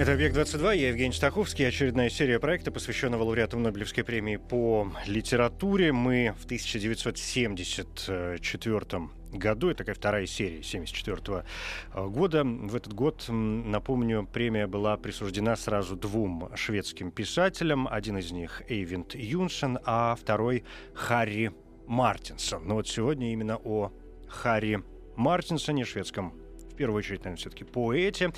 Это «Объект-22», я Евгений Стаховский. Очередная серия проекта, посвященного лауреатам Нобелевской премии по литературе. Мы в 1974 году, это такая вторая серия 1974 года. В этот год, напомню, премия была присуждена сразу двум шведским писателям. Один из них Эйвинд Юнсен, а второй Харри Мартинсон. Но вот сегодня именно о Харри Мартинсоне, шведском первую очередь, наверное, все-таки поэте.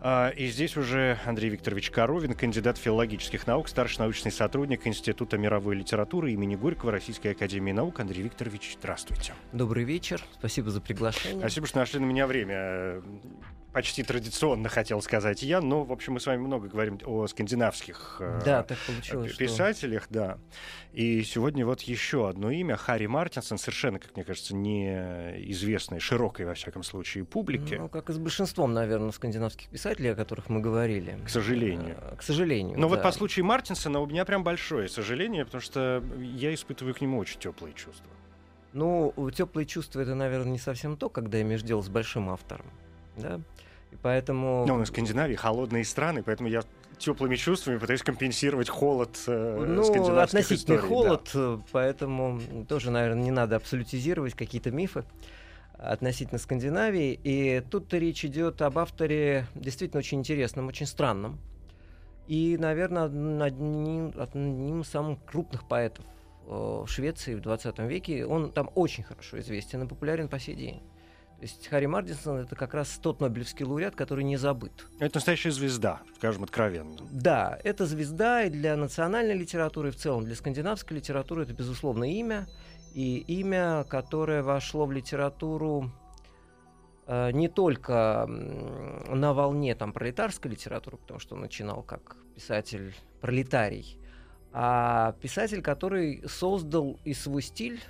А, и здесь уже Андрей Викторович Коровин, кандидат филологических наук, старший научный сотрудник Института мировой литературы имени Горького Российской Академии Наук. Андрей Викторович, здравствуйте. Добрый вечер. Спасибо за приглашение. Спасибо, что нашли на меня время почти традиционно хотел сказать я, но, в общем, мы с вами много говорим о скандинавских э, да, получилось, писателях, что... да. И сегодня вот еще одно имя, Харри Мартинсон, совершенно, как мне кажется, неизвестное, широкой, во всяком случае, публике. Ну, как и с большинством, наверное, скандинавских писателей, о которых мы говорили. К сожалению. Э, к сожалению, Но да. вот по случаю Мартинсона у меня прям большое сожаление, потому что я испытываю к нему очень теплые чувства. Ну, теплые чувства это, наверное, не совсем то, когда имеешь дело с большим автором. Да? И поэтому... Ну, на Скандинавии холодные страны, поэтому я теплыми чувствами пытаюсь компенсировать холод э, ну, скандинавских относительный историй, холод, да. поэтому тоже, наверное, не надо абсолютизировать какие-то мифы относительно Скандинавии. И тут речь идет об авторе действительно очень интересном, очень странном. И, наверное, одним, одним из самых крупных поэтов в Швеции в 20 веке. Он там очень хорошо известен и популярен по сей день. То есть Харри Мардинсон это как раз тот Нобелевский лауреат, который не забыт. Это настоящая звезда, скажем откровенно. Да, это звезда и для национальной литературы, и в целом для скандинавской литературы это, безусловно, имя. И имя, которое вошло в литературу э, не только на волне там, пролетарской литературы, потому что он начинал как писатель пролетарий, а писатель, который создал и свой стиль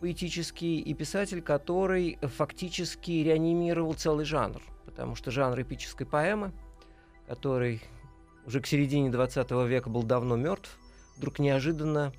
поэтический и писатель, который фактически реанимировал целый жанр, потому что жанр эпической поэмы, который уже к середине 20 века был давно мертв, вдруг неожиданно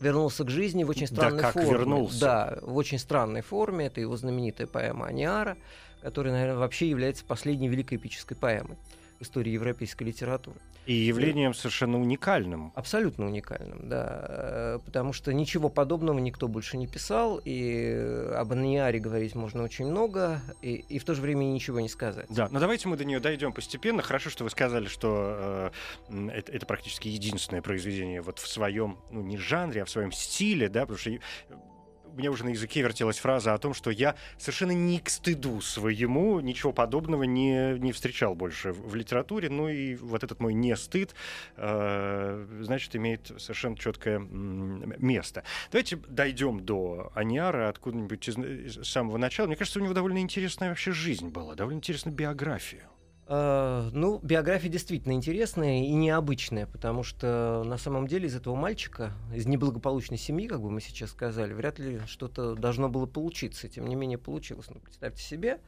вернулся к жизни в очень странной да, как форме. Вернулся. Да, в очень странной форме. Это его знаменитая поэма Аниара, которая, наверное, вообще является последней великой эпической поэмой истории европейской литературы. И явлением совершенно уникальным. Абсолютно уникальным, да. Э, потому что ничего подобного никто больше не писал, и об Аниаре говорить можно очень много, и, и в то же время ничего не сказать. Да, но давайте мы до нее дойдем постепенно. Хорошо, что вы сказали, что э, это, это практически единственное произведение вот в своем, ну не жанре, а в своем стиле, да, потому что у меня уже на языке вертелась фраза о том, что я совершенно не к стыду своему ничего подобного не, не встречал больше в, в литературе. Ну и вот этот мой не стыд, э, значит, имеет совершенно четкое место. Давайте дойдем до Аниара откуда-нибудь из, из самого начала. Мне кажется, у него довольно интересная вообще жизнь была, довольно интересная биография. Uh, ну, биография действительно интересная и необычная, потому что на самом деле из этого мальчика, из неблагополучной семьи, как бы мы сейчас сказали, вряд ли что-то должно было получиться. Тем не менее, получилось. Ну, представьте себе,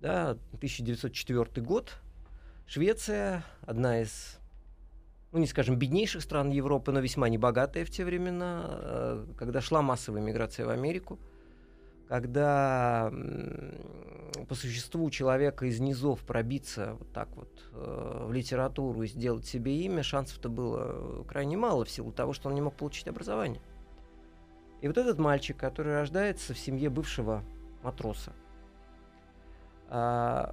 да, 1904 год, Швеция, одна из, ну, не скажем, беднейших стран Европы, но весьма небогатая в те времена, когда шла массовая миграция в Америку когда по существу человека из низов пробиться вот так вот э, в литературу и сделать себе имя, шансов-то было крайне мало в силу того, что он не мог получить образование. И вот этот мальчик, который рождается в семье бывшего матроса, э,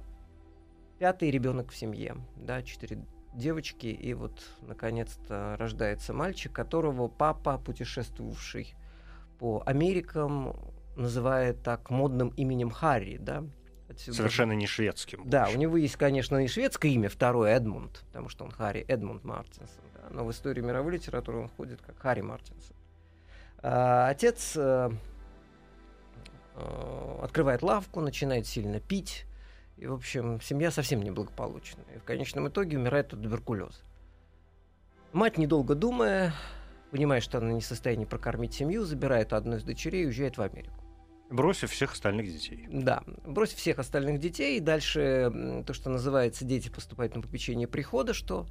пятый ребенок в семье, да, четыре девочки, и вот наконец-то рождается мальчик, которого папа, путешествовавший по Америкам, называет так модным именем Харри, да. Совершенно не шведским. Да, у него есть, конечно, и шведское имя, второе Эдмунд, потому что он Харри Эдмунд Мартинсон. Да, но в историю мировой литературы он входит как Харри Мартинсон. А, отец а, а, открывает лавку, начинает сильно пить, И, в общем, семья совсем неблагополучная. И в конечном итоге умирает от туберкулеза. Мать, недолго думая, понимая, что она не в состоянии прокормить семью, забирает одну из дочерей и уезжает в Америку. Бросив всех остальных детей. Да, бросив всех остальных детей. И дальше то, что называется «дети поступают на попечение прихода», что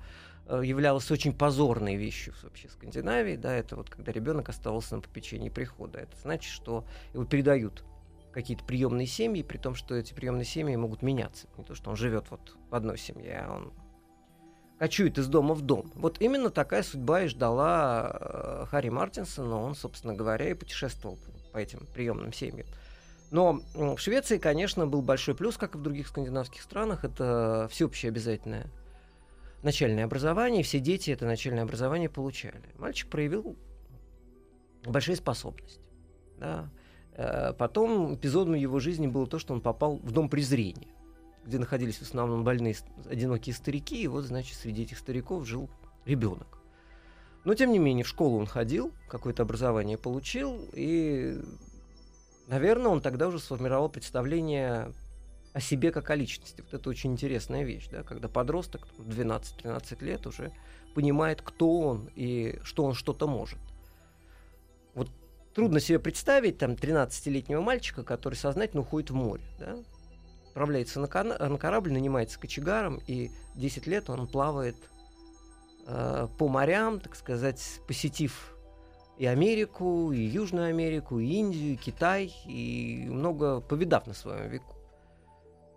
э, являлось очень позорной вещью вообще в Скандинавии. Да, это вот когда ребенок оставался на попечении прихода. Это значит, что его передают какие-то приемные семьи, при том, что эти приемные семьи могут меняться. Не то, что он живет вот в одной семье, а он кочует из дома в дом. Вот именно такая судьба и ждала э, Харри Мартинсона. Он, собственно говоря, и путешествовал этим приемным семьям. Но в Швеции, конечно, был большой плюс, как и в других скандинавских странах. Это всеобщее обязательное начальное образование. И все дети это начальное образование получали. Мальчик проявил большие способности. Да. Э, потом эпизодом его жизни было то, что он попал в дом презрения где находились в основном больные одинокие старики, и вот, значит, среди этих стариков жил ребенок. Но, тем не менее, в школу он ходил, какое-то образование получил, и, наверное, он тогда уже сформировал представление о себе как о личности. Вот это очень интересная вещь, да, когда подросток 12-13 лет уже понимает, кто он и что он что-то может. Вот трудно себе представить там 13-летнего мальчика, который сознательно уходит в море, да, отправляется на, кон- на корабль, нанимается кочегаром, и 10 лет он плавает э, по морям, так сказать, посетив и Америку, и Южную Америку, и Индию, и Китай, и много повидав на своем веку.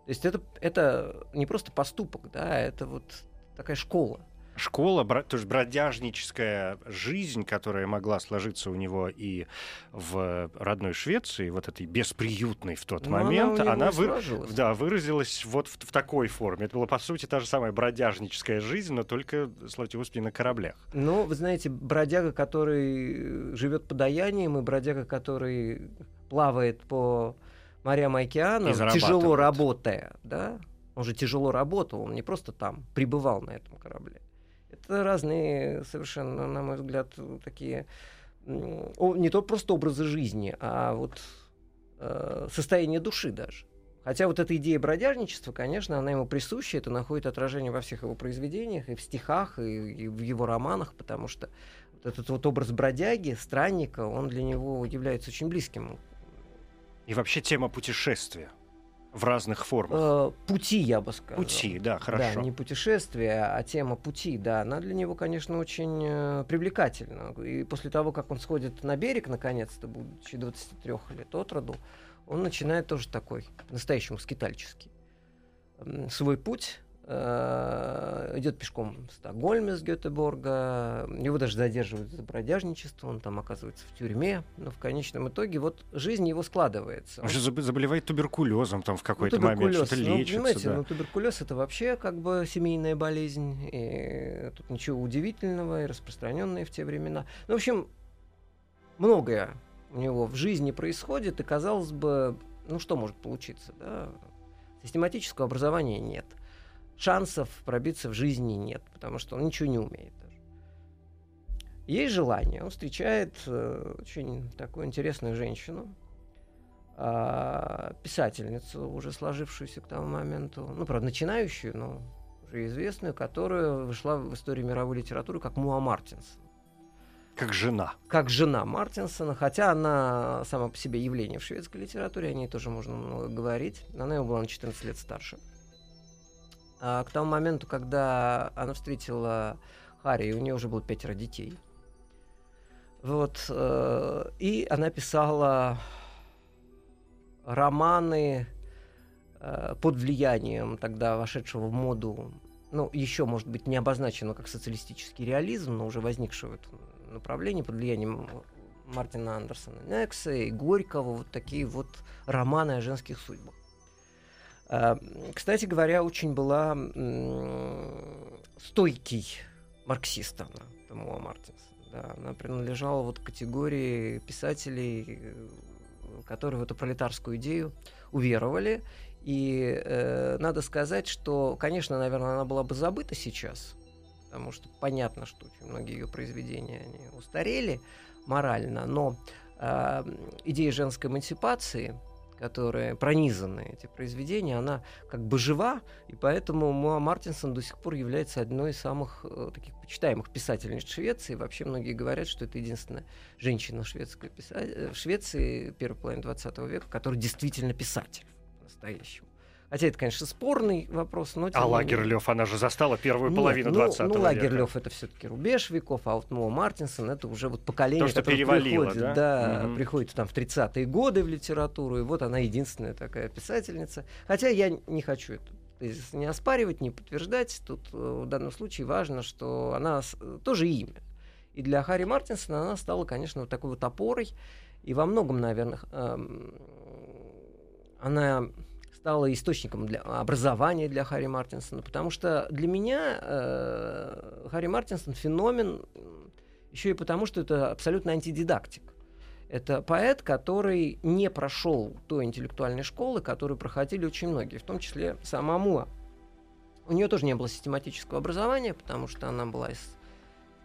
То есть это, это не просто поступок, да, это вот такая школа школа, то есть бродяжническая жизнь, которая могла сложиться у него и в родной Швеции, вот этой бесприютной в тот Но момент, она, она вы, да, выразилась вот в, в такой форме. Это была, по сути, та же самая бродяжническая жизнь, но только, слава Господи, на кораблях. Ну, вы знаете, бродяга, который живет подаянием, и бродяга, который плавает по морям и океанам, тяжело работая, да, он же тяжело работал, он не просто там пребывал на этом корабле. Это разные совершенно, на мой взгляд, такие не то просто образы жизни, а вот э, состояние души даже. Хотя вот эта идея бродяжничества, конечно, она ему присуща, это находит отражение во всех его произведениях, и в стихах, и, и в его романах, потому что вот этот вот образ бродяги, странника, он для него является очень близким. И вообще тема путешествия в разных формах. Э, пути, я бы сказал. Пути, да, хорошо. Да, не путешествие, а тема пути, да, она для него, конечно, очень э, привлекательна. И после того, как он сходит на берег, наконец-то, будучи 23 лет от роду, он начинает тоже такой, настоящий скитальческий, свой путь идет пешком в Стокгольме с Гетеборга, его даже задерживают за бродяжничество, он там оказывается в тюрьме, но в конечном итоге вот жизнь его складывается. Он же заболевает туберкулезом там в какой-то ну, момент, что-то ну, лечится. Понимаете, да. ну, туберкулез это вообще как бы семейная болезнь, и тут ничего удивительного и распространенное в те времена. Ну, в общем, многое у него в жизни происходит, и казалось бы, ну что может получиться, да? Систематического образования нет – шансов пробиться в жизни нет, потому что он ничего не умеет даже. Есть желание, он встречает э, очень такую интересную женщину, э, писательницу, уже сложившуюся к тому моменту, ну, правда, начинающую, но уже известную, которая вышла в историю мировой литературы как Муа Мартинсон. Как жена. Как жена Мартинсона, хотя она сама по себе явление в шведской литературе, о ней тоже можно много говорить. Она его была на 14 лет старше. А, к тому моменту, когда она встретила Харри, у нее уже было пятеро детей. Вот, э, и она писала романы э, под влиянием тогда вошедшего в моду, ну, еще, может быть, не обозначенного как социалистический реализм, но уже возникшего в направлении под влиянием Мартина Андерсона Некса и Горького, вот такие вот романы о женских судьбах. А, кстати говоря, очень была стойкий марксист она, Тамуа Мартинс. Да, она принадлежала вот к категории писателей, которые в эту пролетарскую идею уверовали. И э, надо сказать, что, конечно, наверное, она была бы забыта сейчас, потому что понятно, что очень многие ее произведения они устарели морально, но э, идея женской эмансипации – которые пронизаны эти произведения, она как бы жива, и поэтому Муа Мартинсон до сих пор является одной из самых э, таких почитаемых писательниц Швеции. Вообще многие говорят, что это единственная женщина шведская писа... Э, в Швеции первой половины 20 века, которая действительно писатель по-настоящему. Хотя это, конечно, спорный вопрос, но... А Лагерлёв, она же застала первую Нет, половину 20 ну, ну, Лагерлёв это все-таки рубеж веков, а вот Мо Мартинсон это уже вот поколение, То, что которое приходит, да, да угу. приходит там в 30-е годы в литературу, и вот она единственная такая писательница. Хотя я не хочу это не оспаривать, не подтверждать. Тут э, в данном случае важно, что она тоже имя. И для Харри Мартинсона она стала, конечно, вот такой вот опорой. И во многом, наверное, эм, она стала источником для образования для Харри Мартинсона, потому что для меня э, Харри Мартинсон феномен еще и потому, что это абсолютно антидидактик. Это поэт, который не прошел той интеллектуальной школы, которую проходили очень многие, в том числе сама Муа. У нее тоже не было систематического образования, потому что она была из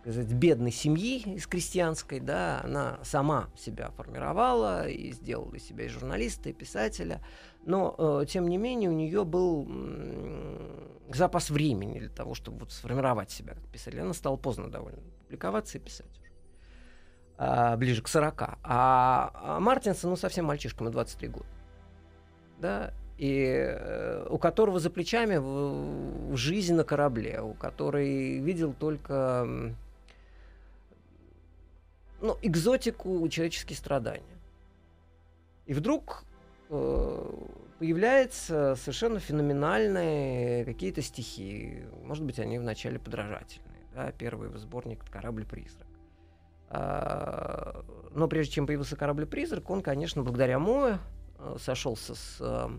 сказать, бедной семьи, из крестьянской, да, она сама себя формировала и сделала из себя и журналиста, и писателя но, э, тем не менее, у нее был э, запас времени для того, чтобы вот сформировать себя как писатель. Она стала поздно довольно публиковаться и писать уже. А, ближе к 40. А, а Мартинсон, ну, совсем мальчишка, ему 23 года. Да, и э, у которого за плечами в, жизнь на корабле, у которой видел только ну, экзотику человеческие страдания. И вдруг Э, появляются совершенно феноменальные какие-то стихи. Может быть, они вначале подражательные. Да? Первый сборник «Корабль-призрак». А, но прежде чем появился «Корабль-призрак», он, конечно, благодаря Мое э, сошелся с э,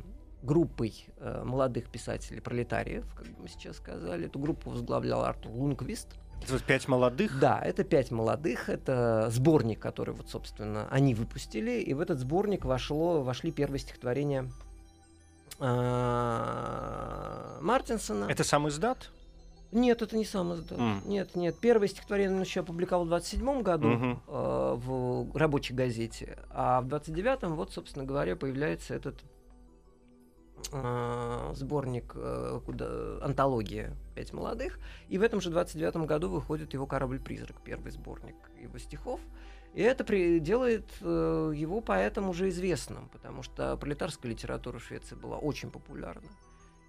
группой молодых писателей, пролетариев, как мы сейчас сказали. Эту группу возглавлял Артур Лунквист – это вот пять молодых? Да, это пять молодых. Это сборник, который вот, собственно, они выпустили. И в этот сборник вошло, вошли первые стихотворения а, Мартинсона. Это сам издат? Нет, это не сам издат. Mm. Нет, нет. Первое стихотворение он еще опубликовал в 27 году mm-hmm. э, в рабочей газете. А в 29-м, вот, собственно говоря, появляется этот э, сборник, э, куда, антология «Пять молодых». И в этом же 29 году выходит его «Корабль-призрак», первый сборник его стихов. И это при, делает э, его поэтом уже известным, потому что пролетарская литература в Швеции была очень популярна.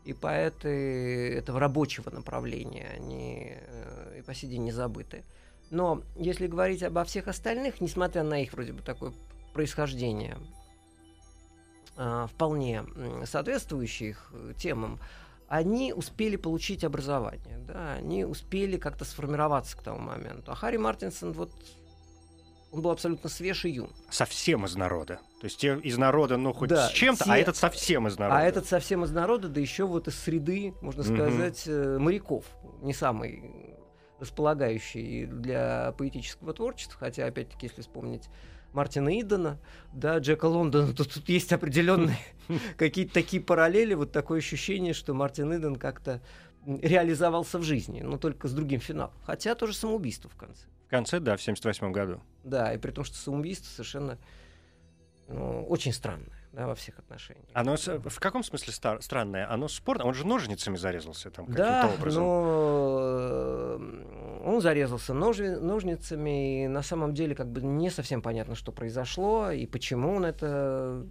И поэты этого рабочего направления, они э, и по сей день не забыты. Но если говорить обо всех остальных, несмотря на их вроде бы такое происхождение, э, вполне соответствующие их э, темам, они успели получить образование, да, они успели как-то сформироваться к тому моменту. А Харри Мартинсон вот он был абсолютно свеж и юн. Совсем из народа. То есть те из народа, ну, хоть да, с чем-то, а те... а этот совсем из народа. А этот совсем из народа, да еще вот из среды, можно сказать, mm-hmm. моряков. Не самый располагающий для поэтического творчества, хотя, опять-таки, если вспомнить Мартина Идона, да, Джека Лондона, то тут есть определенные какие-то такие параллели, вот такое ощущение, что Мартин Идон как-то реализовался в жизни, но только с другим финалом. Хотя тоже самоубийство в конце. В конце, да, в 78 году. Да, и при том, что самоубийство совершенно ну, очень странное да, во всех отношениях. Оно в каком смысле стар- странное? Оно спорно? Он же ножницами зарезался там каким-то да, образом. но э, он зарезался нож... ножницами, и на самом деле как бы не совсем понятно, что произошло и почему он это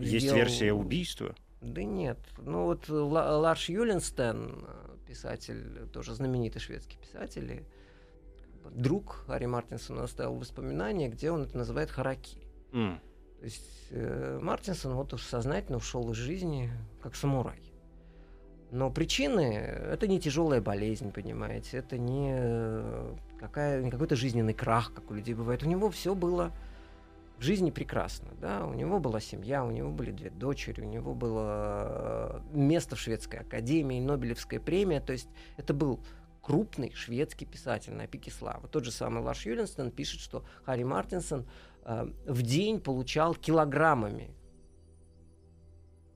Есть сделал. версия убийства? Да нет. Ну вот Ларш Юленстен, писатель, тоже знаменитый шведский писатель, друг Харри Мартинсона оставил воспоминания, где он это называет харакири. Mm. То есть э, Мартинсон вот уж сознательно ушел из жизни как самурай. Но причины это не тяжелая болезнь, понимаете, это не, э, какая, не какой-то жизненный крах, как у людей бывает. У него все было в жизни прекрасно. Да? У него была семья, у него были две дочери, у него было э, место в шведской академии, Нобелевская премия. То есть это был крупный шведский писатель на пике славы. Тот же самый Ларш Юленстон пишет, что Харри Мартинсон Э, в день получал килограммами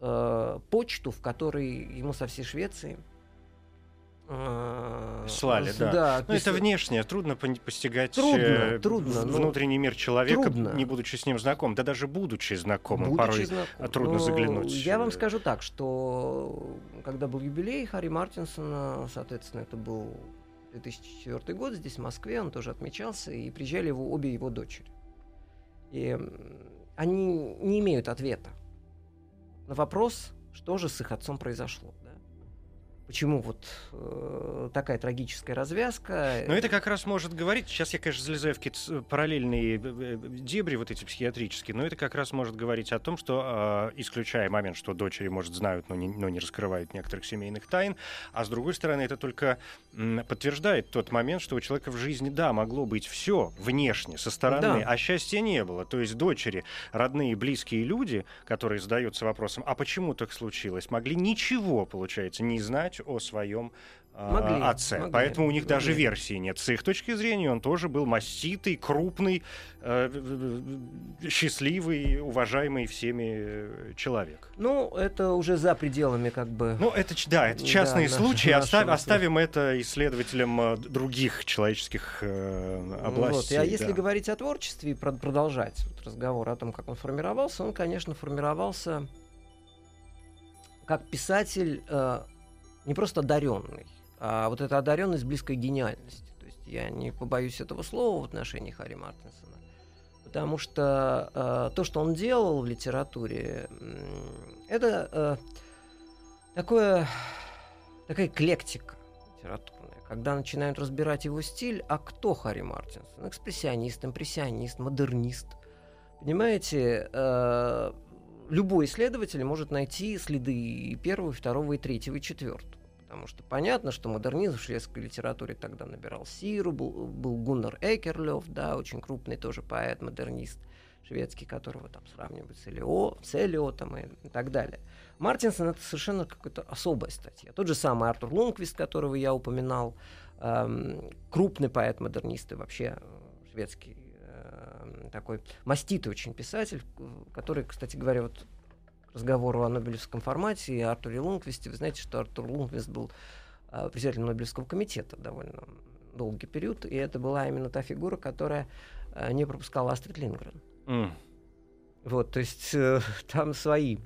э, почту, в которой ему со всей Швеции э, Слали, да. да ну, это внешнее, трудно постигать трудно, э, трудно, внутренний мир человека, трудно. не будучи с ним знаком. Да даже будучи знакомым, будучи порой знаком. трудно Но заглянуть. Я вам скажу так, что когда был юбилей Харри Мартинсона, соответственно, это был 2004 год здесь, в Москве, он тоже отмечался, и приезжали его, обе его дочери. И они не имеют ответа вопрос, что же с их отцом произошло почему вот э, такая трагическая развязка. Но это как раз может говорить, сейчас я, конечно, залезаю в какие-то параллельные э, э, дебри вот эти психиатрические, но это как раз может говорить о том, что, э, исключая момент, что дочери, может, знают, но не, но не раскрывают некоторых семейных тайн, а с другой стороны, это только м, подтверждает тот момент, что у человека в жизни, да, могло быть все внешне, со стороны, да. а счастья не было. То есть дочери, родные, близкие люди, которые задаются вопросом, а почему так случилось, могли ничего, получается, не знать о своем а, могли, отце. Могли, Поэтому у них могли. даже версии нет. С их точки зрения он тоже был маститый, крупный, э, счастливый, уважаемый всеми э, человек. Ну, это уже за пределами как бы... Ну, это, да, это частные да, случаи. Наш, Остав, оставим это исследователям э, других человеческих э, областей. Вот. А если говорить о творчестве и продолжать вот разговор о том, как он формировался, он, конечно, формировался как писатель э, не просто одаренный, а вот эта одаренность близкой гениальности. То есть я не побоюсь этого слова в отношении Харри Мартинсона, потому что э, то, что он делал в литературе, это э, такое, такая эклектика литературная, когда начинают разбирать его стиль, а кто Харри Мартинсон? Экспрессионист, импрессионист, модернист. Понимаете, э, любой исследователь может найти следы первого, второго и третьего и четвертого. Потому что понятно, что модернизм в шведской литературе тогда набирал сиру, был, был Гуннар Экерлёв, да, очень крупный тоже поэт-модернист шведский, которого там сравнивают с, Элио, с Элиотом и, и так далее. Мартинсон это совершенно какая-то особая статья. Тот же самый Артур Лунквист, которого я упоминал, эм, крупный поэт-модернист и вообще э, шведский такой маститый очень писатель, который, кстати говоря, вот разговору о Нобелевском формате и Артуре Лунгвисте, вы знаете, что Артур Лунгвист был э, председателем Нобелевского комитета довольно долгий период, и это была именно та фигура, которая э, не пропускала Астрид Лингрен. Mm. Вот, то есть э, там свои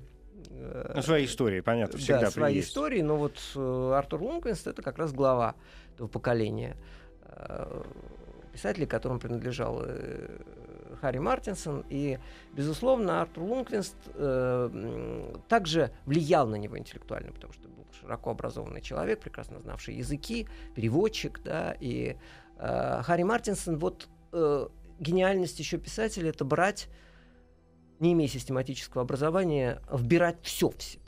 ну, свои истории, понятно, всегда да, свои есть. истории, но вот э, Артур Лунгвист это как раз глава этого поколения э, писателей, которому принадлежал э, Харри Мартинсон. И, безусловно, Артур Лунквинст э, также влиял на него интеллектуально, потому что был широко образованный человек, прекрасно знавший языки, переводчик, да, и э, Харри Мартинсон, вот гениальность еще писателя — это брать, не имея систематического образования, вбирать все в себя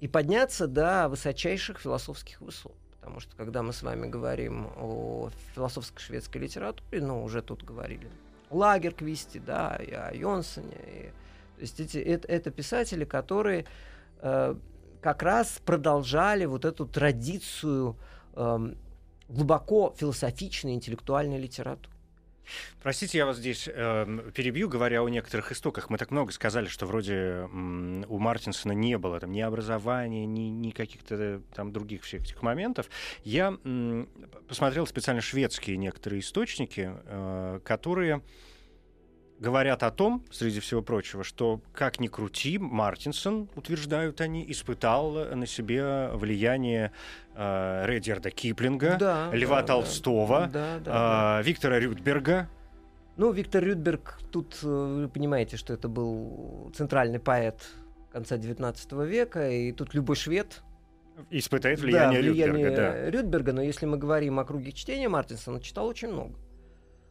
и подняться до высочайших философских высот. Потому что когда мы с вами говорим о философской шведской литературе, ну, уже тут говорили Лагерквисте, да, и о Йонсоне. И, то есть эти, это, это писатели, которые э, как раз продолжали вот эту традицию э, глубоко философичной интеллектуальной литературы. Простите, я вас здесь э, перебью, говоря о некоторых истоках. Мы так много сказали, что вроде э, у Мартинсона не было там ни образования, ни, ни каких-то там других всех этих моментов. Я э, посмотрел специально шведские некоторые источники, э, которые говорят о том, среди всего прочего, что, как ни крути, Мартинсон, утверждают они, испытал на себе влияние э, Редерда Киплинга, да, Льва да, Толстого, да, да, да, э, Виктора Рюдберга. Ну, Виктор Рюдберг, тут э, вы понимаете, что это был центральный поэт конца XIX века, и тут любой швед испытает влияние, да, влияние Рюдберга. Да. Рюдберга, но если мы говорим о круге чтения Мартинсона, читал очень много.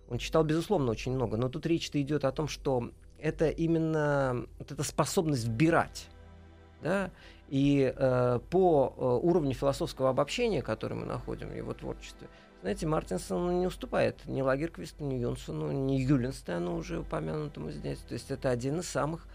Он читал, безусловно, очень много, но тут речь-то идет о том, что это именно вот эта способность вбирать. Да? И э, по э, уровню философского обобщения, который мы находим в его творчестве, знаете, Мартинсон не уступает ни Лагерквисту, ни Юнсону, ни Юленстену, уже упомянутому здесь. То есть это один из самых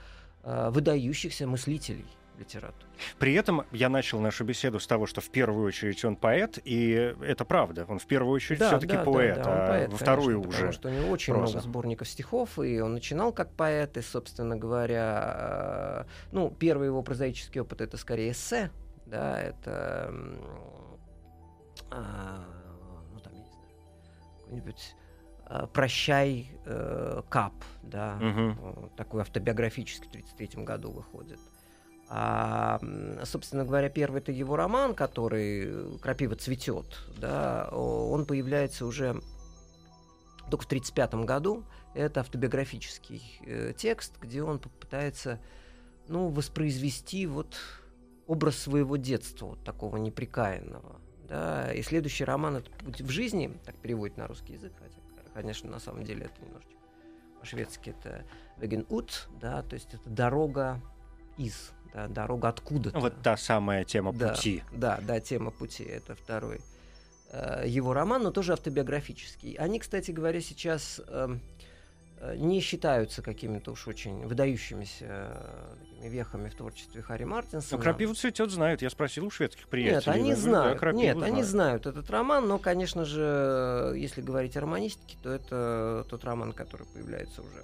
э, выдающихся мыслителей литературы. При этом я начал нашу беседу с того, что в первую очередь он поэт, и это правда. Он в первую очередь да, все-таки да, поэт, да, да, а поэт, во вторую конечно, уже. Потому что у него очень проза. много сборников стихов, и он начинал как поэт, и, собственно говоря, э, ну, первый его прозаический опыт это скорее эссе, да, это э, какой-нибудь э, «Прощай, э, Кап», да, э, такой автобиографический в 1933 году выходит. А, собственно говоря, первый это его роман, который э, «Крапива цветет», да, он появляется уже только в 1935 году. Это автобиографический э, текст, где он попытается ну, воспроизвести вот образ своего детства, вот такого неприкаянного. Да? И следующий роман это «Путь в жизни», так переводит на русский язык, хотя, конечно, на самом деле это немножечко по-шведски это «Веген ут», да, то есть это дорога из, да, дорога откуда-то. Вот та самая тема Да. пути. Да, да, тема пути это второй э, его роман, но тоже автобиографический. Они, кстати говоря, сейчас эм, э, не считаются какими-то уж очень выдающимися э, вехами в творчестве Харри Ну, Мартинсона. крапиву цветет знают. Я спросил у шведских приятелей. Нет, они Да, знают. крапиву Нет, они знают. знают этот роман, но, конечно же, если говорить о романистике, то это тот роман, который появляется уже,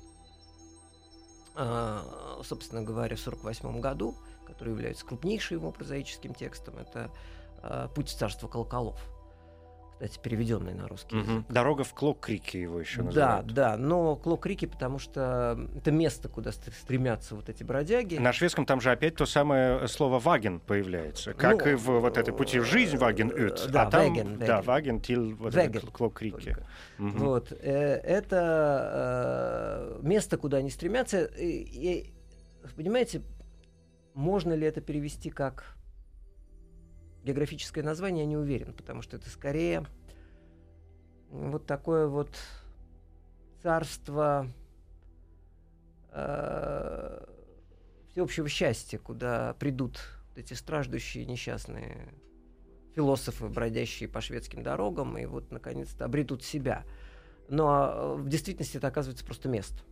собственно говоря, в 1948 году, который является крупнейшим его прозаическим текстом. Это а, «Путь в царство колоколов». Кстати, переведенный на русский Мгм. язык. Дорога в Клок-Крике его еще Да, называют. да, но Клок Рики, потому что это место, куда ст- стремятся вот эти бродяги. На шведском там же опять то самое слово «ваген» появляется. Как Ну, и в вот этой пути в жизнь «ваген ют». да, а там, «веген», да. «ваген» тил вот только. Мгм. Вот. э, Это э, место, куда они стремятся. И, и, понимаете, можно ли это перевести как географическое название, я не уверен, потому что это скорее вот такое вот царство э, всеобщего счастья, куда придут вот эти страждущие несчастные философы, бродящие по шведским дорогам, и вот наконец-то обретут себя. Но э, в действительности это оказывается просто место.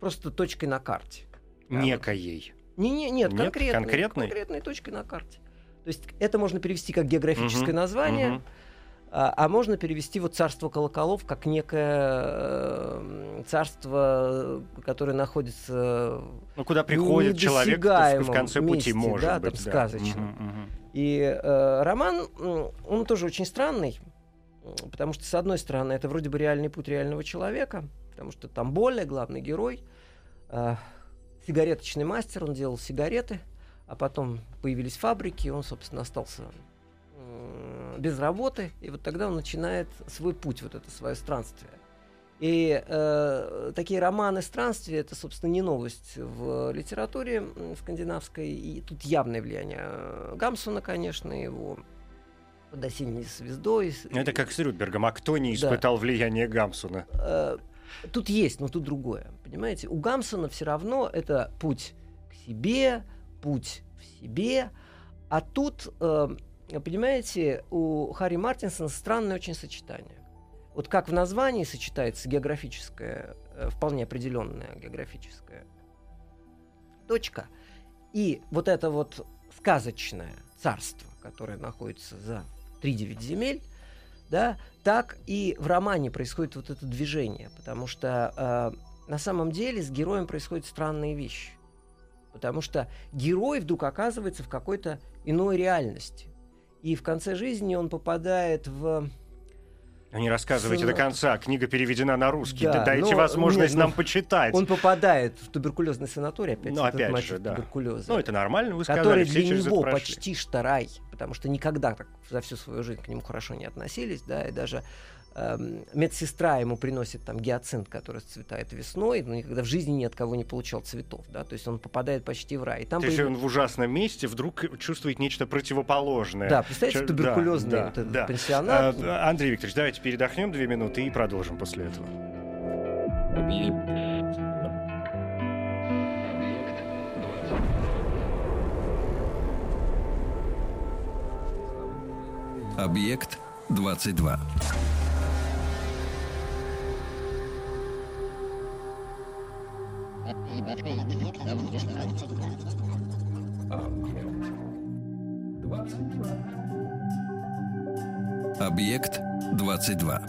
Просто точкой на карте. Да, Некоей. Не, не, нет, Нет? конкретной, Конкретной? конкретной точкой на карте. То есть это можно перевести как географическое Мгм, название, мгм. а, а можно перевести вот царство колоколов как некое э, царство, которое находится Ну, куда приходит человек в- конце пути, месте, может да, быть. там, да. сказочном. Мгм, мгм. И э, роман, он тоже очень странный, потому что, с одной стороны, это вроде бы реальный путь реального человека, потому что там более главный герой, э, сигареточный мастер, он делал сигареты, а потом появились фабрики, и он, собственно, остался без работы, и вот тогда он начинает свой путь, вот это свое странствие. И э, такие романы странствия это, собственно, не новость в литературе скандинавской. И тут явное влияние Гамсона, конечно, его под осенней звездой. Ну, Это как с Рюдбергом. А кто не Да. испытал влияние Гамсуна? Э, Тут есть, но тут другое. Понимаете, у Гамсона все равно это путь к себе, путь в себе. А тут, э, понимаете, у Харри Мартинсона странное очень сочетание. Вот как в названии сочетается географическая, э, вполне определенная географическая точка, и вот это вот сказочное царство, которое находится за 3-9 земель, да, так и в романе происходит вот это движение, потому что э, на самом деле с героем происходят странные вещи. Потому что герой вдруг оказывается в какой-то иной реальности. И в конце жизни он попадает в... Ну, Не рассказывайте Сына- до конца. Книга переведена на русский. Да, Дайте но- возможность нет, ну, нам почитать. Он попадает в туберкулезный санаторий, опять, Ну, опять же, да. туберкулеза. Ну, это нормально, вы сказали. который для него почти что рай, потому что никогда так за всю свою жизнь к нему хорошо не относились, да, и даже медсестра ему приносит там гиацинт, который расцветает весной, но никогда в жизни ни от кого не получал цветов, да, то есть он попадает почти в рай. И там То есть он в ужасном месте вдруг чувствует нечто противоположное. Да, представляете, Чё- туберкулезный да, вот этот да. пансионат. А, Андрей Викторович, давайте передохнем две минуты и продолжим после этого. Объект 22. Объект 22.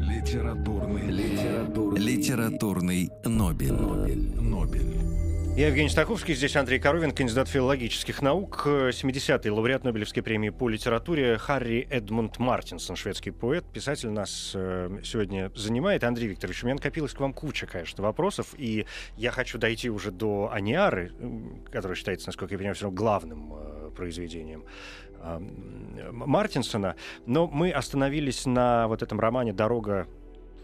Литературный, литературный, литературный Нобель. Нобель. Нобель. Я Евгений Стаховский, здесь Андрей Коровин, кандидат филологических наук, 70-й лауреат Нобелевской премии по литературе Харри Эдмунд Мартинсон, шведский поэт, писатель нас э, сегодня занимает. Андрей Викторович, у меня накопилось к вам куча, конечно, вопросов, и я хочу дойти уже до Аниары, которая считается, насколько я понимаю, все равно главным э, произведением э, Мартинсона, но мы остановились на вот этом романе «Дорога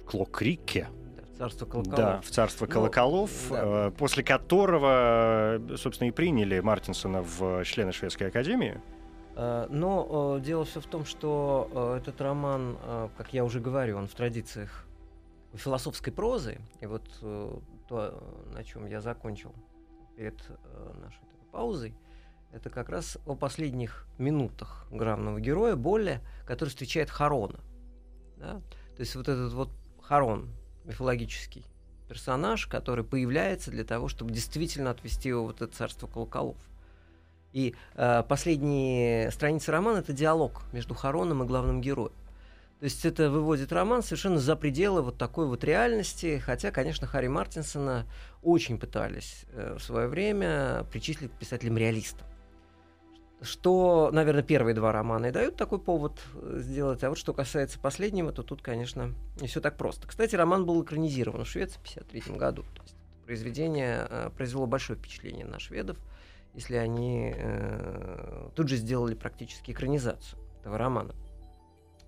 в Клокрике», Царство колоколов. Да, в царство ну, колоколов, да. Э, после которого, собственно, и приняли Мартинсона в члены Шведской академии. Э, но дело все в том, что этот роман, как я уже говорю, он в традициях философской прозы, и вот то, на чем я закончил перед нашей паузой, это как раз о последних минутах главного героя, Болля, который встречает Харона. Да? То есть вот этот вот Харон, мифологический персонаж, который появляется для того, чтобы действительно отвести его в это царство колоколов. И э, последние страницы романа это диалог между Хароном и главным героем. То есть это выводит роман совершенно за пределы вот такой вот реальности, хотя, конечно, Харри Мартинсона очень пытались э, в свое время причислить к писателям-реалистам. Что, наверное, первые два романа и дают такой повод э, сделать. А вот что касается последнего, то тут, конечно, не все так просто. Кстати, роман был экранизирован в Швеции в 1953 году. То есть произведение э, произвело большое впечатление на шведов, если они э, тут же сделали практически экранизацию этого романа.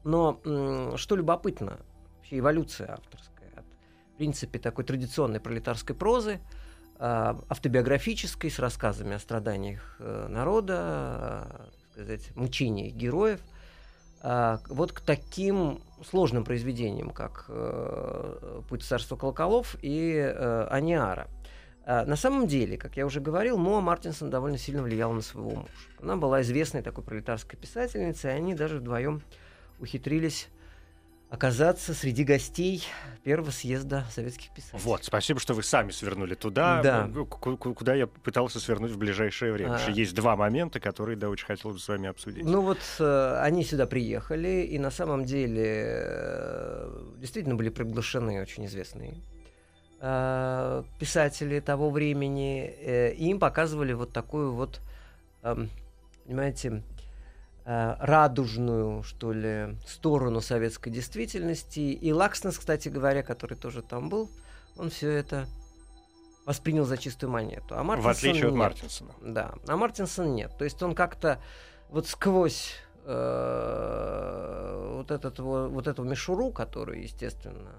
Но э, что любопытно, вообще эволюция авторская от, в принципе, такой традиционной пролетарской прозы – автобиографической, с рассказами о страданиях э, народа, сказать, мучениях героев, вот к таким сложным произведениям, как э, «Путь в царство колоколов» и э, «Аниара». На самом деле, как я уже говорил, Моа Мартинсон довольно сильно влияла на своего мужа. Она была известной такой пролетарской писательницей, и они даже вдвоем ухитрились оказаться среди гостей первого съезда советских писателей. Вот, спасибо, что вы сами свернули туда, да. куда я пытался свернуть в ближайшее время. А... есть два момента, которые, да, очень хотел бы с вами обсудить. Ну вот э, они сюда приехали, и на самом деле э, действительно были приглашены очень известные э, писатели того времени, э, и им показывали вот такую вот, э, понимаете, Э, радужную, что ли, сторону советской действительности. И Лакснес, кстати говоря, который тоже там был, он все это воспринял за чистую монету. А Мартинсон В отличие нет. от Мартинсона. Да, а Мартинсон нет. То есть он как-то вот сквозь э, вот, этот, вот эту мишуру, которую, естественно,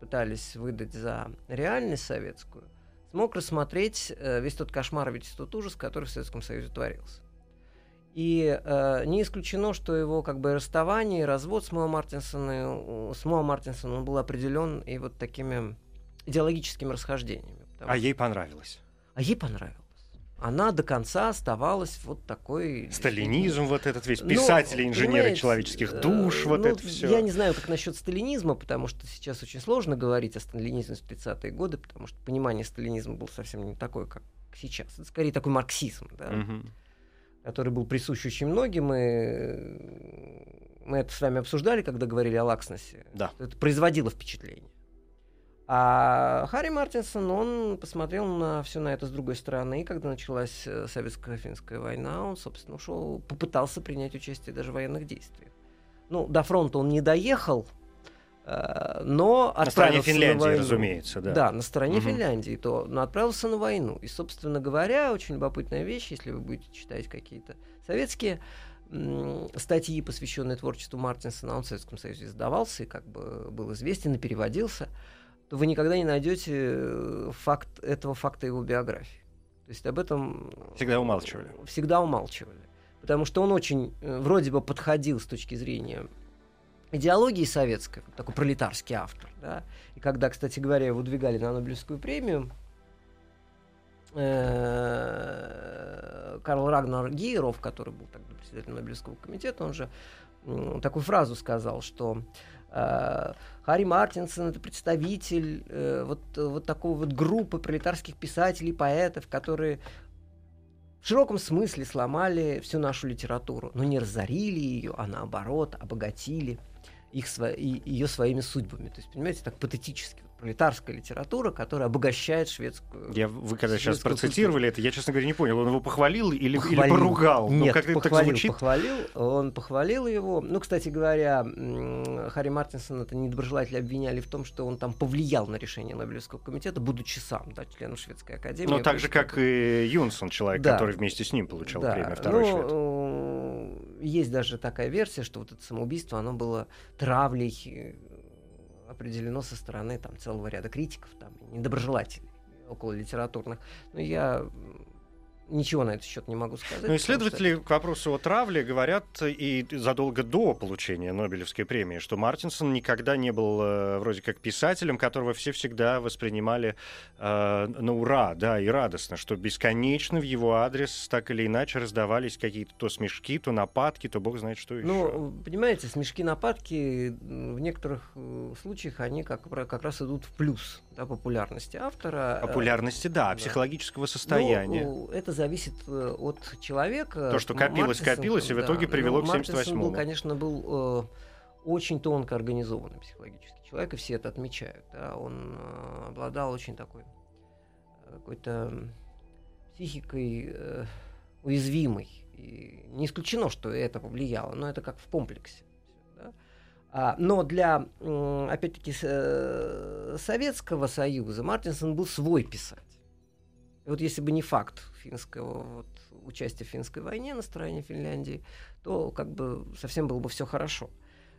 пытались выдать за реальность советскую, смог рассмотреть э, весь тот кошмар, весь тот ужас, который в Советском Союзе творился. И э, не исключено, что его как бы расставание, развод с Моа Мартинсоном, с Моа Мартинсоном он был определен и вот такими идеологическими расхождениями. А ей понравилось? А ей понравилось. Она до конца оставалась вот такой... Сталинизм вот этот весь, писатели, ну, инженеры человеческих душ, вот ну, это все. Я не знаю, как насчет сталинизма, потому что сейчас очень сложно говорить о сталинизме в 30-е годы, потому что понимание сталинизма было совсем не такое, как сейчас. Это скорее такой марксизм, да. Угу который был присущ очень многим, и мы это с вами обсуждали, когда говорили о Лакснесе. Да. Это производило впечатление. А Харри Мартинсон, он посмотрел на все на это с другой стороны, и когда началась э, советско-финская война, он, собственно, ушел, попытался принять участие даже в военных действиях. Ну, до фронта он не доехал, Э, но на стороне Финляндии, на войну. разумеется, да. Да, на стороне угу. Финляндии, то но отправился на войну. И, собственно говоря, очень любопытная вещь, если вы будете читать какие-то советские статьи, посвященные творчеству Мартинсона, он в Советском Союзе издавался и как бы был известен и переводился, то вы никогда не найдете э, факт, этого факта его биографии. То есть об этом... Всегда умалчивали. Всегда умалчивали. Потому что он очень э, вроде бы подходил с точки зрения идеологии советской, такой пролетарский автор, да, и когда, кстати говоря, его выдвигали на Нобелевскую премию, э, Карл Рагнар Гейеров, который был тогда председателем Нобелевского комитета, он же такую фразу сказал, что э, Харри Мартинсон это представитель э, вот, вот такой вот группы пролетарских писателей, поэтов, которые в широком смысле сломали всю нашу литературу, но не разорили ее, а наоборот обогатили их, ее своими судьбами. То есть, понимаете, так патетически пролетарская литература, которая обогащает шведскую. Я, вы когда сейчас процитировали культуру. это, я, честно говоря, не понял, он его похвалил или, похвалил. или поругал? Ну, Нет, ну, как похвалил, так звучит? похвалил, он похвалил его. Ну, кстати говоря, Харри Мартинсон это недоброжелатели обвиняли в том, что он там повлиял на решение Нобелевского комитета, будучи сам да, членом шведской академии. Ну, так же, как и Юнсон, человек, да. который вместе с ним получал да. премию второй ну, швед. Есть даже такая версия, что вот это самоубийство, оно было травлей э, определено со стороны там, целого ряда критиков, там, недоброжелателей около литературных. Но я ничего на этот счет не могу сказать. Но исследователи что... к вопросу о травле говорят и задолго до получения Нобелевской премии, что Мартинсон никогда не был э, вроде как писателем, которого все всегда воспринимали э, на ура, да, и радостно, что бесконечно в его адрес так или иначе раздавались какие-то то смешки, то нападки, то бог знает что еще. Ну, понимаете, смешки, нападки в некоторых э, случаях они как, как раз идут в плюс да, популярности автора. Э, популярности, да, да. психологического состояния. Ну, это зависит э, от человека. То, что копилось, Мартинсон, копилось, и в итоге да, привело к 78-му. был, конечно, был э, очень тонко организованный психологический человек, и все это отмечают. Да. Он э, обладал очень такой какой-то психикой э, уязвимой. И не исключено, что это повлияло, но это как в комплексе. А, но для, опять-таки, Советского Союза Мартинсон был свой писатель. И вот если бы не факт финского вот, участия в финской войне на стороне Финляндии, то как бы совсем было бы все хорошо.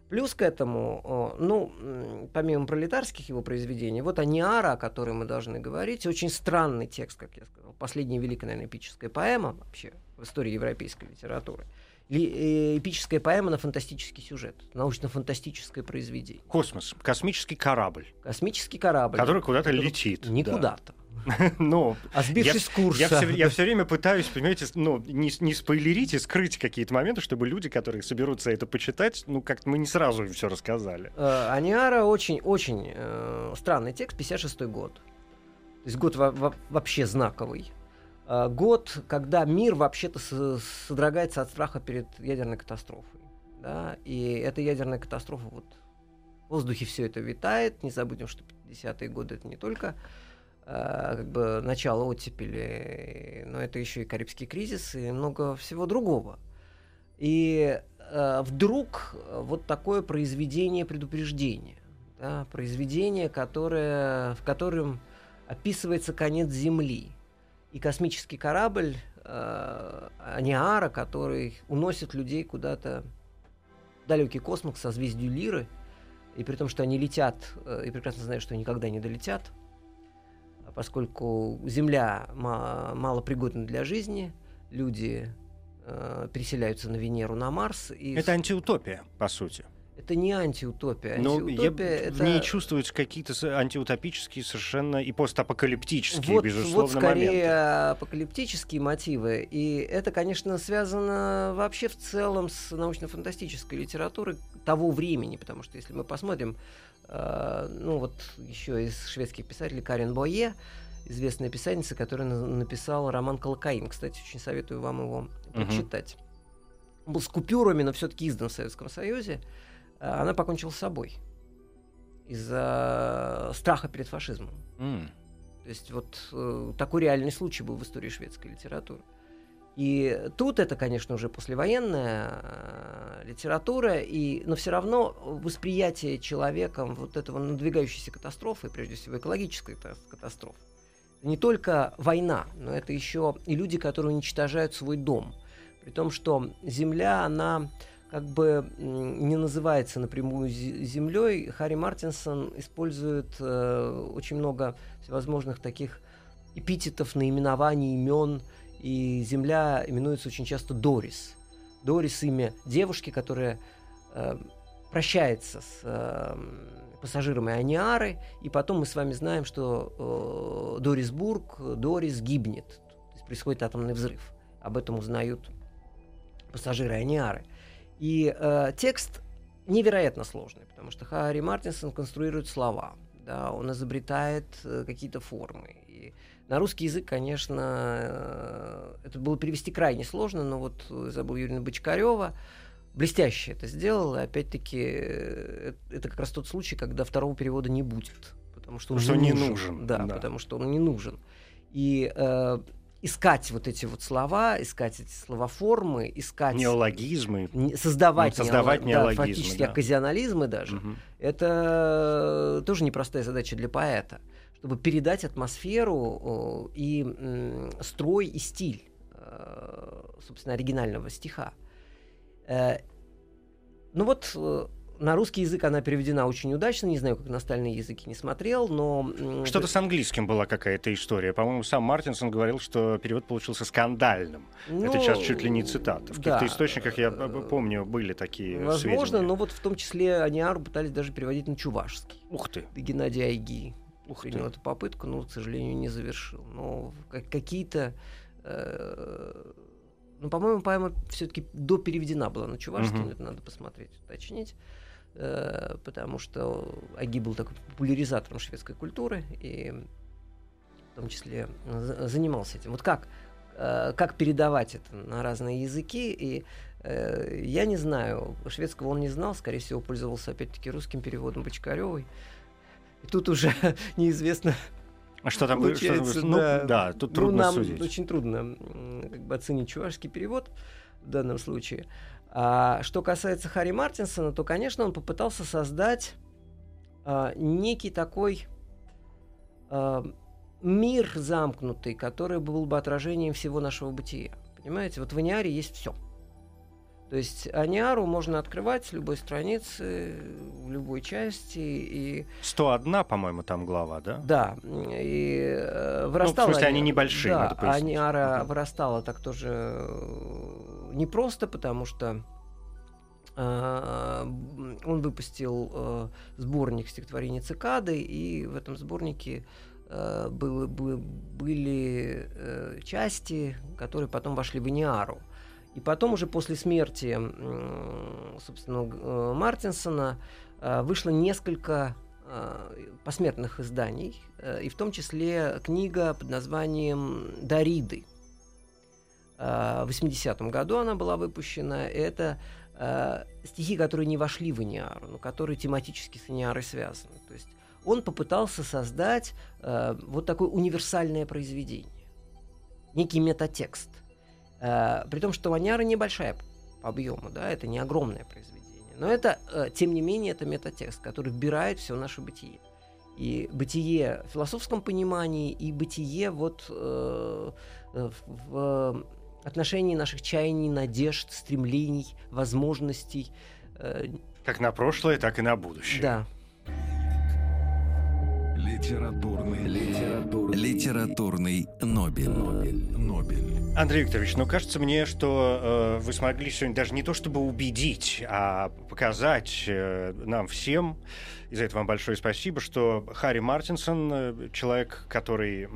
Плюс к этому, ну, помимо пролетарских его произведений, вот Аниара, о которой мы должны говорить, очень странный текст, как я сказал, последняя великая, наверное, эпическая поэма вообще в истории европейской литературы – Э, эпическая поэма на фантастический сюжет, научно-фантастическое произведение. Космос, космический корабль. Космический корабль. Который куда-то летит. Не да. куда-то. Ну, а сбившись с курса. Я все, время пытаюсь, понимаете, ну, не, спойлерить и скрыть какие-то моменты, чтобы люди, которые соберутся это почитать, ну, как-то мы не сразу им все рассказали. Э, Аниара очень-очень э, странный текст, 56-й год. То есть год во- во- вообще знаковый. Э, год, когда мир вообще-то содрогается от страха перед ядерной катастрофой. Да? И эта ядерная катастрофа, вот в воздухе все это витает. Не забудем, что 50-е годы это не только как бы начало оттепели, но это еще и Карибский кризис и много всего другого. И э, вдруг вот такое произведение предупреждения, да, произведение, которое, в котором описывается конец Земли – и космический корабль э, Аниара, который уносит людей куда-то в далекий космос, созвездию Лиры, и при том, что они летят, э, и прекрасно знают, что никогда не долетят, поскольку Земля ма- мало пригодна для жизни, люди э, переселяются на Венеру, на Марс. И... Это антиутопия, по сути. Это не антиутопия. Но ну, антиутопия я, это... в ней чувствуются какие-то антиутопические совершенно и постапокалиптические, вот, безусловно, вот скорее моменты. апокалиптические мотивы. И это, конечно, связано вообще в целом с научно-фантастической литературой того времени, потому что если мы посмотрим, ну вот еще из шведских писателей Карен Бое, известная писательница, которая написала роман «Колокаин». Кстати, очень советую вам его прочитать. Угу. Был с купюрами, но все-таки издан в Советском Союзе. Э, она покончила с собой из-за страха перед фашизмом. Mm. То есть вот э, такой реальный случай был в истории шведской литературы. И тут это, конечно, уже послевоенная э, литература, и, но все равно восприятие человеком вот этого надвигающейся катастрофы, прежде всего экологической катастрофы, не только война, но это еще и люди, которые уничтожают свой дом. При том, что Земля, она как бы не называется напрямую землей, Харри Мартинсон использует э, очень много всевозможных таких эпитетов, наименований, имен, и земля именуется очень часто Дорис. Дорис имя девушки, которая э, прощается с э, пассажирами Аниары, и потом мы с вами знаем, что э, Дорисбург, Дорис гибнет, то есть происходит атомный взрыв. Об этом узнают пассажиры Аниары. И э, текст невероятно сложный, потому что Харри Мартинсон конструирует слова, да, он изобретает э, какие-то формы. И на русский язык, конечно, э, это было перевести крайне сложно, но вот забыл Юрия Бочкарева, блестяще это сделал, и опять-таки э, это как раз тот случай, когда второго перевода не будет потому что он Что не нужен. нужен, Да, да. потому что он не нужен. И э, искать вот эти вот слова, искать эти словоформы, искать... Неологизмы. не- Создавать, Ну, создавать неоло- да, неологизмы, фактически да. оказионализмы даже. Мгм. Это тоже непростая задача для поэта, чтобы передать атмосферу и строй и стиль, э, собственно, оригинального стиха. Э, Ну вот э, на русский язык она переведена очень удачно, не знаю, как на остальные языки не смотрел, но... Что-то с английским была какая-то история. По-моему, сам Мартинсон говорил, что перевод получился скандальным. Это ну, сейчас чуть ли не цитата. В каких-то да, источниках, я помню, были такие Возможно, сведения. но вот в том числе Аниару пытались даже переводить на чувашский. Ух ты. Геннадий Айги Ух принял ты. эту попытку, но, к сожалению, не завершил. Но как- какие-то... э, ну, по-моему, поэма все-таки допереведена была на чувашский, но это надо посмотреть, уточнить. э, потому что Аги был такой популяризатором шведской культуры и в том числе за- занимался этим. Вот как, э, как передавать это на разные языки, и э, я не знаю, шведского он не знал, скорее всего, пользовался опять-таки русским переводом Бочкаревой. И тут уже неизвестно, А что там? Что Получается? Ну, да. да, тут ну, трудно нам судить. очень трудно как бы оценить чувашский перевод в данном случае. А что касается Харри Мартинсона, то, конечно, он попытался создать а, некий такой а, мир замкнутый, который был бы отражением всего нашего бытия. Понимаете, вот в Аниаре есть все. То есть Аниару можно открывать с любой страницы, в любой части, и 101, по-моему, там глава, да? да, и э, вырастала... Ну, смысле, они небольшие, Да, надо пояснить. Аниара вырастала так тоже э, непросто, потому что э, он выпустил э, сборник стихотворений «Цикады», и в этом сборнике э, было- бы- были э, части, которые потом вошли в Аниару. И потом уже после смерти, собственно, э, Мартинсона э, вышло несколько э, посмертных изданий, и в том числе книга под названием «Дариды». В 80-м году она была выпущена. Это стихи, которые не вошли в Иниару, но которые тематически с Иниарой связаны. То есть он попытался создать вот такое универсальное произведение, некий метатекст. Э, при том, что Ваняра небольшая по объему, да, это не огромное произведение. Но это, э, тем не менее, это метатекст, который вбирает все наше бытие. И бытие в философском понимании, и бытие вот э, в, в отношении наших чаяний, надежд, стремлений, возможностей. Как на прошлое, так и на будущее. да. Литературный, литературный, литературный Нобель. Нобель. Нобель. Андрей Викторович, ну кажется мне, что э, вы смогли сегодня даже не то чтобы убедить, а показать э, нам всем, и за это вам большое спасибо, что Харри Мартинсон, э, человек, который,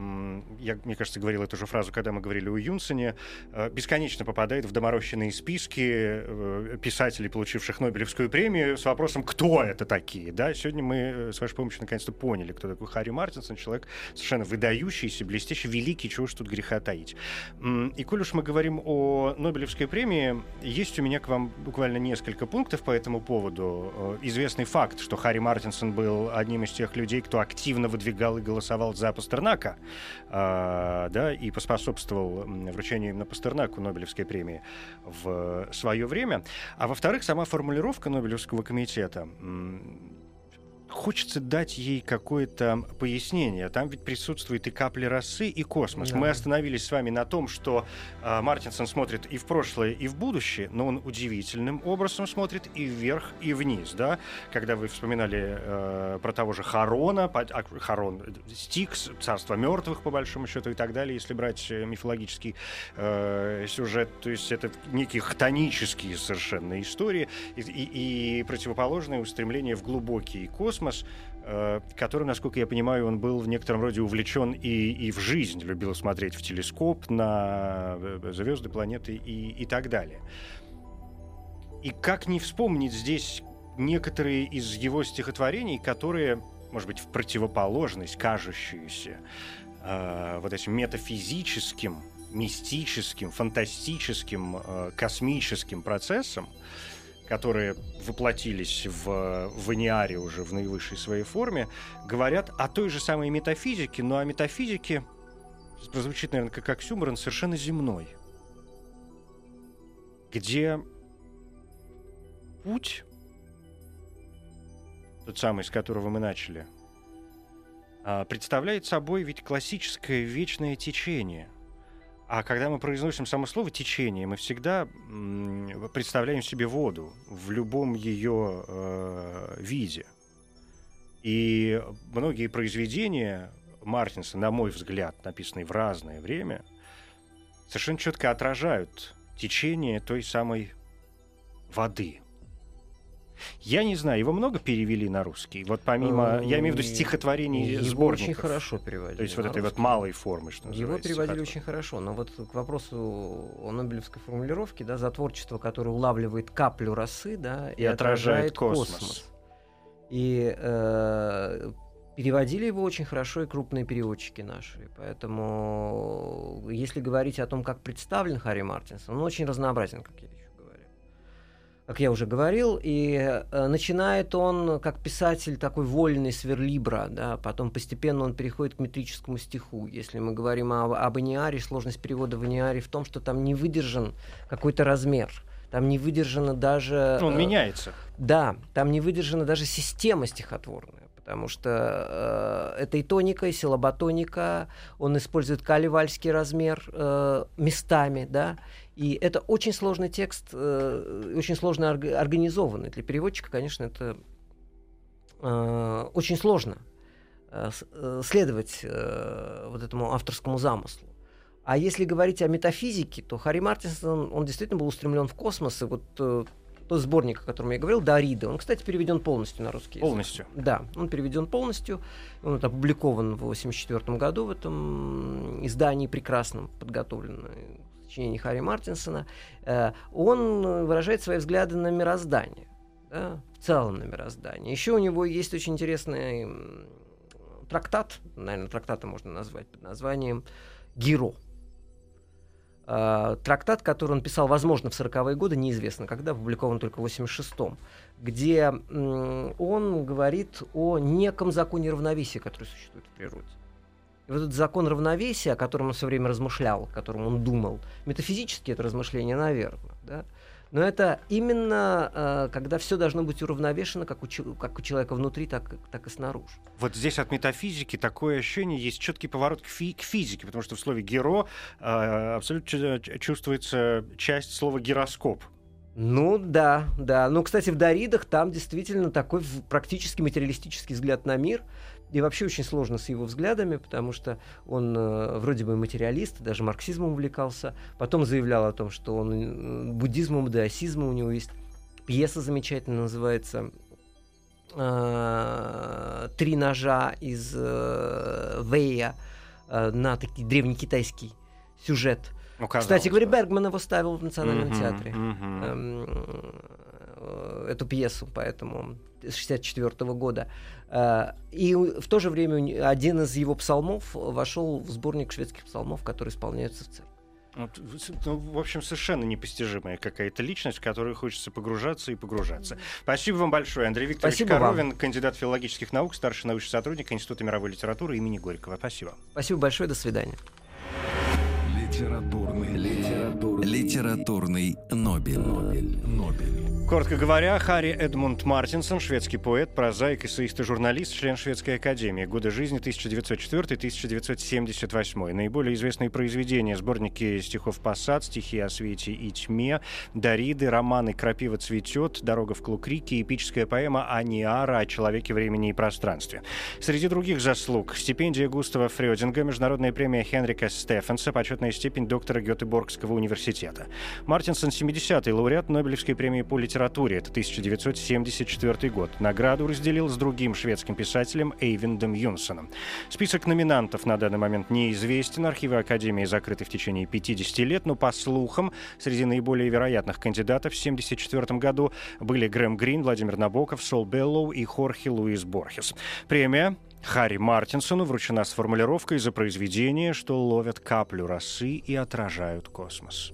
я, мне кажется, говорил эту же фразу, когда мы говорили о Юнсене, э, бесконечно попадает в доморощенные списки э, писателей, получивших Нобелевскую премию, с вопросом, кто это такие. Да? Сегодня мы с вашей помощью наконец-то поняли, кто такой Харри Мартинсон, человек совершенно выдающийся, блестящий, великий, чего уж тут греха таить. И коль уж мы говорим о Нобелевской премии, есть у меня к вам буквально несколько пунктов по этому поводу. Известный факт, что Харри Мартинсон был одним из тех людей, кто активно выдвигал и голосовал за Пастернака, а, да, и поспособствовал вручению именно Пастернаку Нобелевской премии в свое время. А во-вторых, сама формулировка Нобелевского комитета Хочется дать ей какое-то пояснение. Там ведь присутствует и капли росы, и космос. Да. Мы остановились с вами на том, что а, Мартинсон смотрит и в прошлое, и в будущее, но он удивительным образом смотрит и вверх, и вниз. Да? Когда вы вспоминали э, про того же Харона, по- а, Харон, э, Стикс, Царство мертвых, по большому счету, и так далее, если брать э, мифологический э, сюжет, то есть это некие хтонические совершенно истории и, и- и противоположное устремление в глубокий космос, э, который, насколько я понимаю, он был в некотором роде увлечен и, и в жизнь, любил смотреть в телескоп на э, звезды, планеты и, и так далее. И как не вспомнить здесь некоторые из его стихотворений, которые, может быть, в противоположность, кажущиеся э, вот этим метафизическим, мистическим, фантастическим, э, космическим процессам, которые воплотились в, в Иниаре уже в наивысшей своей форме, говорят о той же самой метафизике, но о метафизике, прозвучит, наверное, как оксюморон, совершенно земной, где путь, тот самый, с которого мы начали, а, представляет собой ведь классическое вечное течение – а когда мы произносим само слово течение, мы всегда представляем себе воду в любом ее э, виде. И многие произведения Мартинса, на мой взгляд, написанные в разное время, совершенно четко отражают течение той самой воды. Я не знаю, его много перевели на русский. Вот помимо, я имею в виду стихотворений его сборников. очень хорошо переводили. То есть вот этой русский. вот малой формы, что Его переводили очень хорошо, но вот к вопросу о Нобелевской формулировке, да, за творчество, которое улавливает каплю росы, да, и, и отражает, отражает космос. космос. И э, переводили его очень хорошо и крупные переводчики наши. Поэтому, если говорить о том, как представлен Харри Мартинсон, он очень разнообразен, как я как я уже говорил, и э, начинает он как писатель такой вольный сверлибра, да, потом постепенно он переходит к метрическому стиху. Если мы говорим об, об Аниаре, сложность перевода в Аниаре в том, что там не выдержан какой-то размер. Там не выдержана даже... Он э, меняется. Да, там не выдержана даже система стихотворная потому что э, это и тоника, и силоботоника, он использует каливальский размер э, местами, да, и это очень сложный текст, э, очень сложно организованный. Для переводчика, конечно, это э, очень сложно э, следовать вот этому авторскому замыслу. А если говорить о метафизике, то Харри Мартинсон, он действительно был устремлен в космос. И вот тот сборник, о котором я говорил, Дарида, он, кстати, переведен полностью на русский язык. Полностью? Да, он переведен полностью. Он это опубликован в 1984 году в этом издании прекрасном, подготовленном сочинений Харри Мартинсона, э, он выражает свои взгляды на мироздание, да, в целом на мироздание. Еще у него есть очень интересный трактат, наверное, трактата можно назвать под названием «Гиро». Э, трактат, который он писал, возможно, в 40-е годы, неизвестно когда, опубликован только в 86-м, где он говорит о неком законе равновесия, который существует в природе. И вот этот закон равновесия, о котором он все время размышлял, о котором он думал, метафизически это размышление, наверное, да? Но это именно э, когда все должно быть уравновешено, как у, как у человека внутри, так, так и снаружи. Вот здесь от метафизики такое ощущение, есть четкий поворот к, фи- к физике, потому что в слове геро э, абсолютно чувствуется часть слова гироскоп. Ну да, да. Ну, кстати, в Даридах там действительно такой практически материалистический взгляд на мир. И вообще очень сложно с его взглядами, потому что он э, вроде бы материалист, даже марксизмом увлекался. Потом заявлял о том, что он э, буддизмом, даосизмом, у него есть пьеса замечательная, называется э, «Три ножа» из э, Вэя э, на такой древнекитайский сюжет. Ну, Кстати говоря, Бергман его ставил в Национальном mm-hmm, театре. Mm-hmm. Э, эту пьесу, поэтому с 64 года. Э, и в то же время один из его псалмов вошел в сборник шведских псалмов, которые исполняются в церкви. Ну, в общем, совершенно непостижимая какая-то личность, в которую хочется погружаться и погружаться. Спасибо вам большое. Андрей Викторович Спасибо Коровин, вам. кандидат филологических наук, старший научный сотрудник Института мировой литературы имени Горького. Спасибо. Спасибо большое. До свидания. Литературный, литературный, литературный Нобель. Нобель. Нобель. Коротко говоря, Харри Эдмунд Мартинсон, шведский поэт, прозаик, эссеист и журналист, член Шведской академии. Годы жизни 1904-1978. Наиболее известные произведения — сборники стихов «Посад», «Стихи о свете и тьме», «Дариды», романы «Крапива цветет», «Дорога в Клукрике», эпическая поэма «Аниара» о человеке, времени и пространстве. Среди других заслуг — стипендия Густава Фрёдинга, международная премия Хенрика Стефенса, почетная степень доктора Гетеборгского университета. Мартинсон — 70-й лауреат Нобелевской премии по литературе литературе. Это 1974 год. Награду разделил с другим шведским писателем Эйвиндом Юнсоном. Список номинантов на данный момент неизвестен. Архивы Академии закрыты в течение 50 лет, но по слухам, среди наиболее вероятных кандидатов в 1974 году были Грэм Грин, Владимир Набоков, Сол Беллоу и Хорхе Луис Борхес. Премия Харри Мартинсону вручена с формулировкой за произведение, что ловят каплю росы и отражают космос.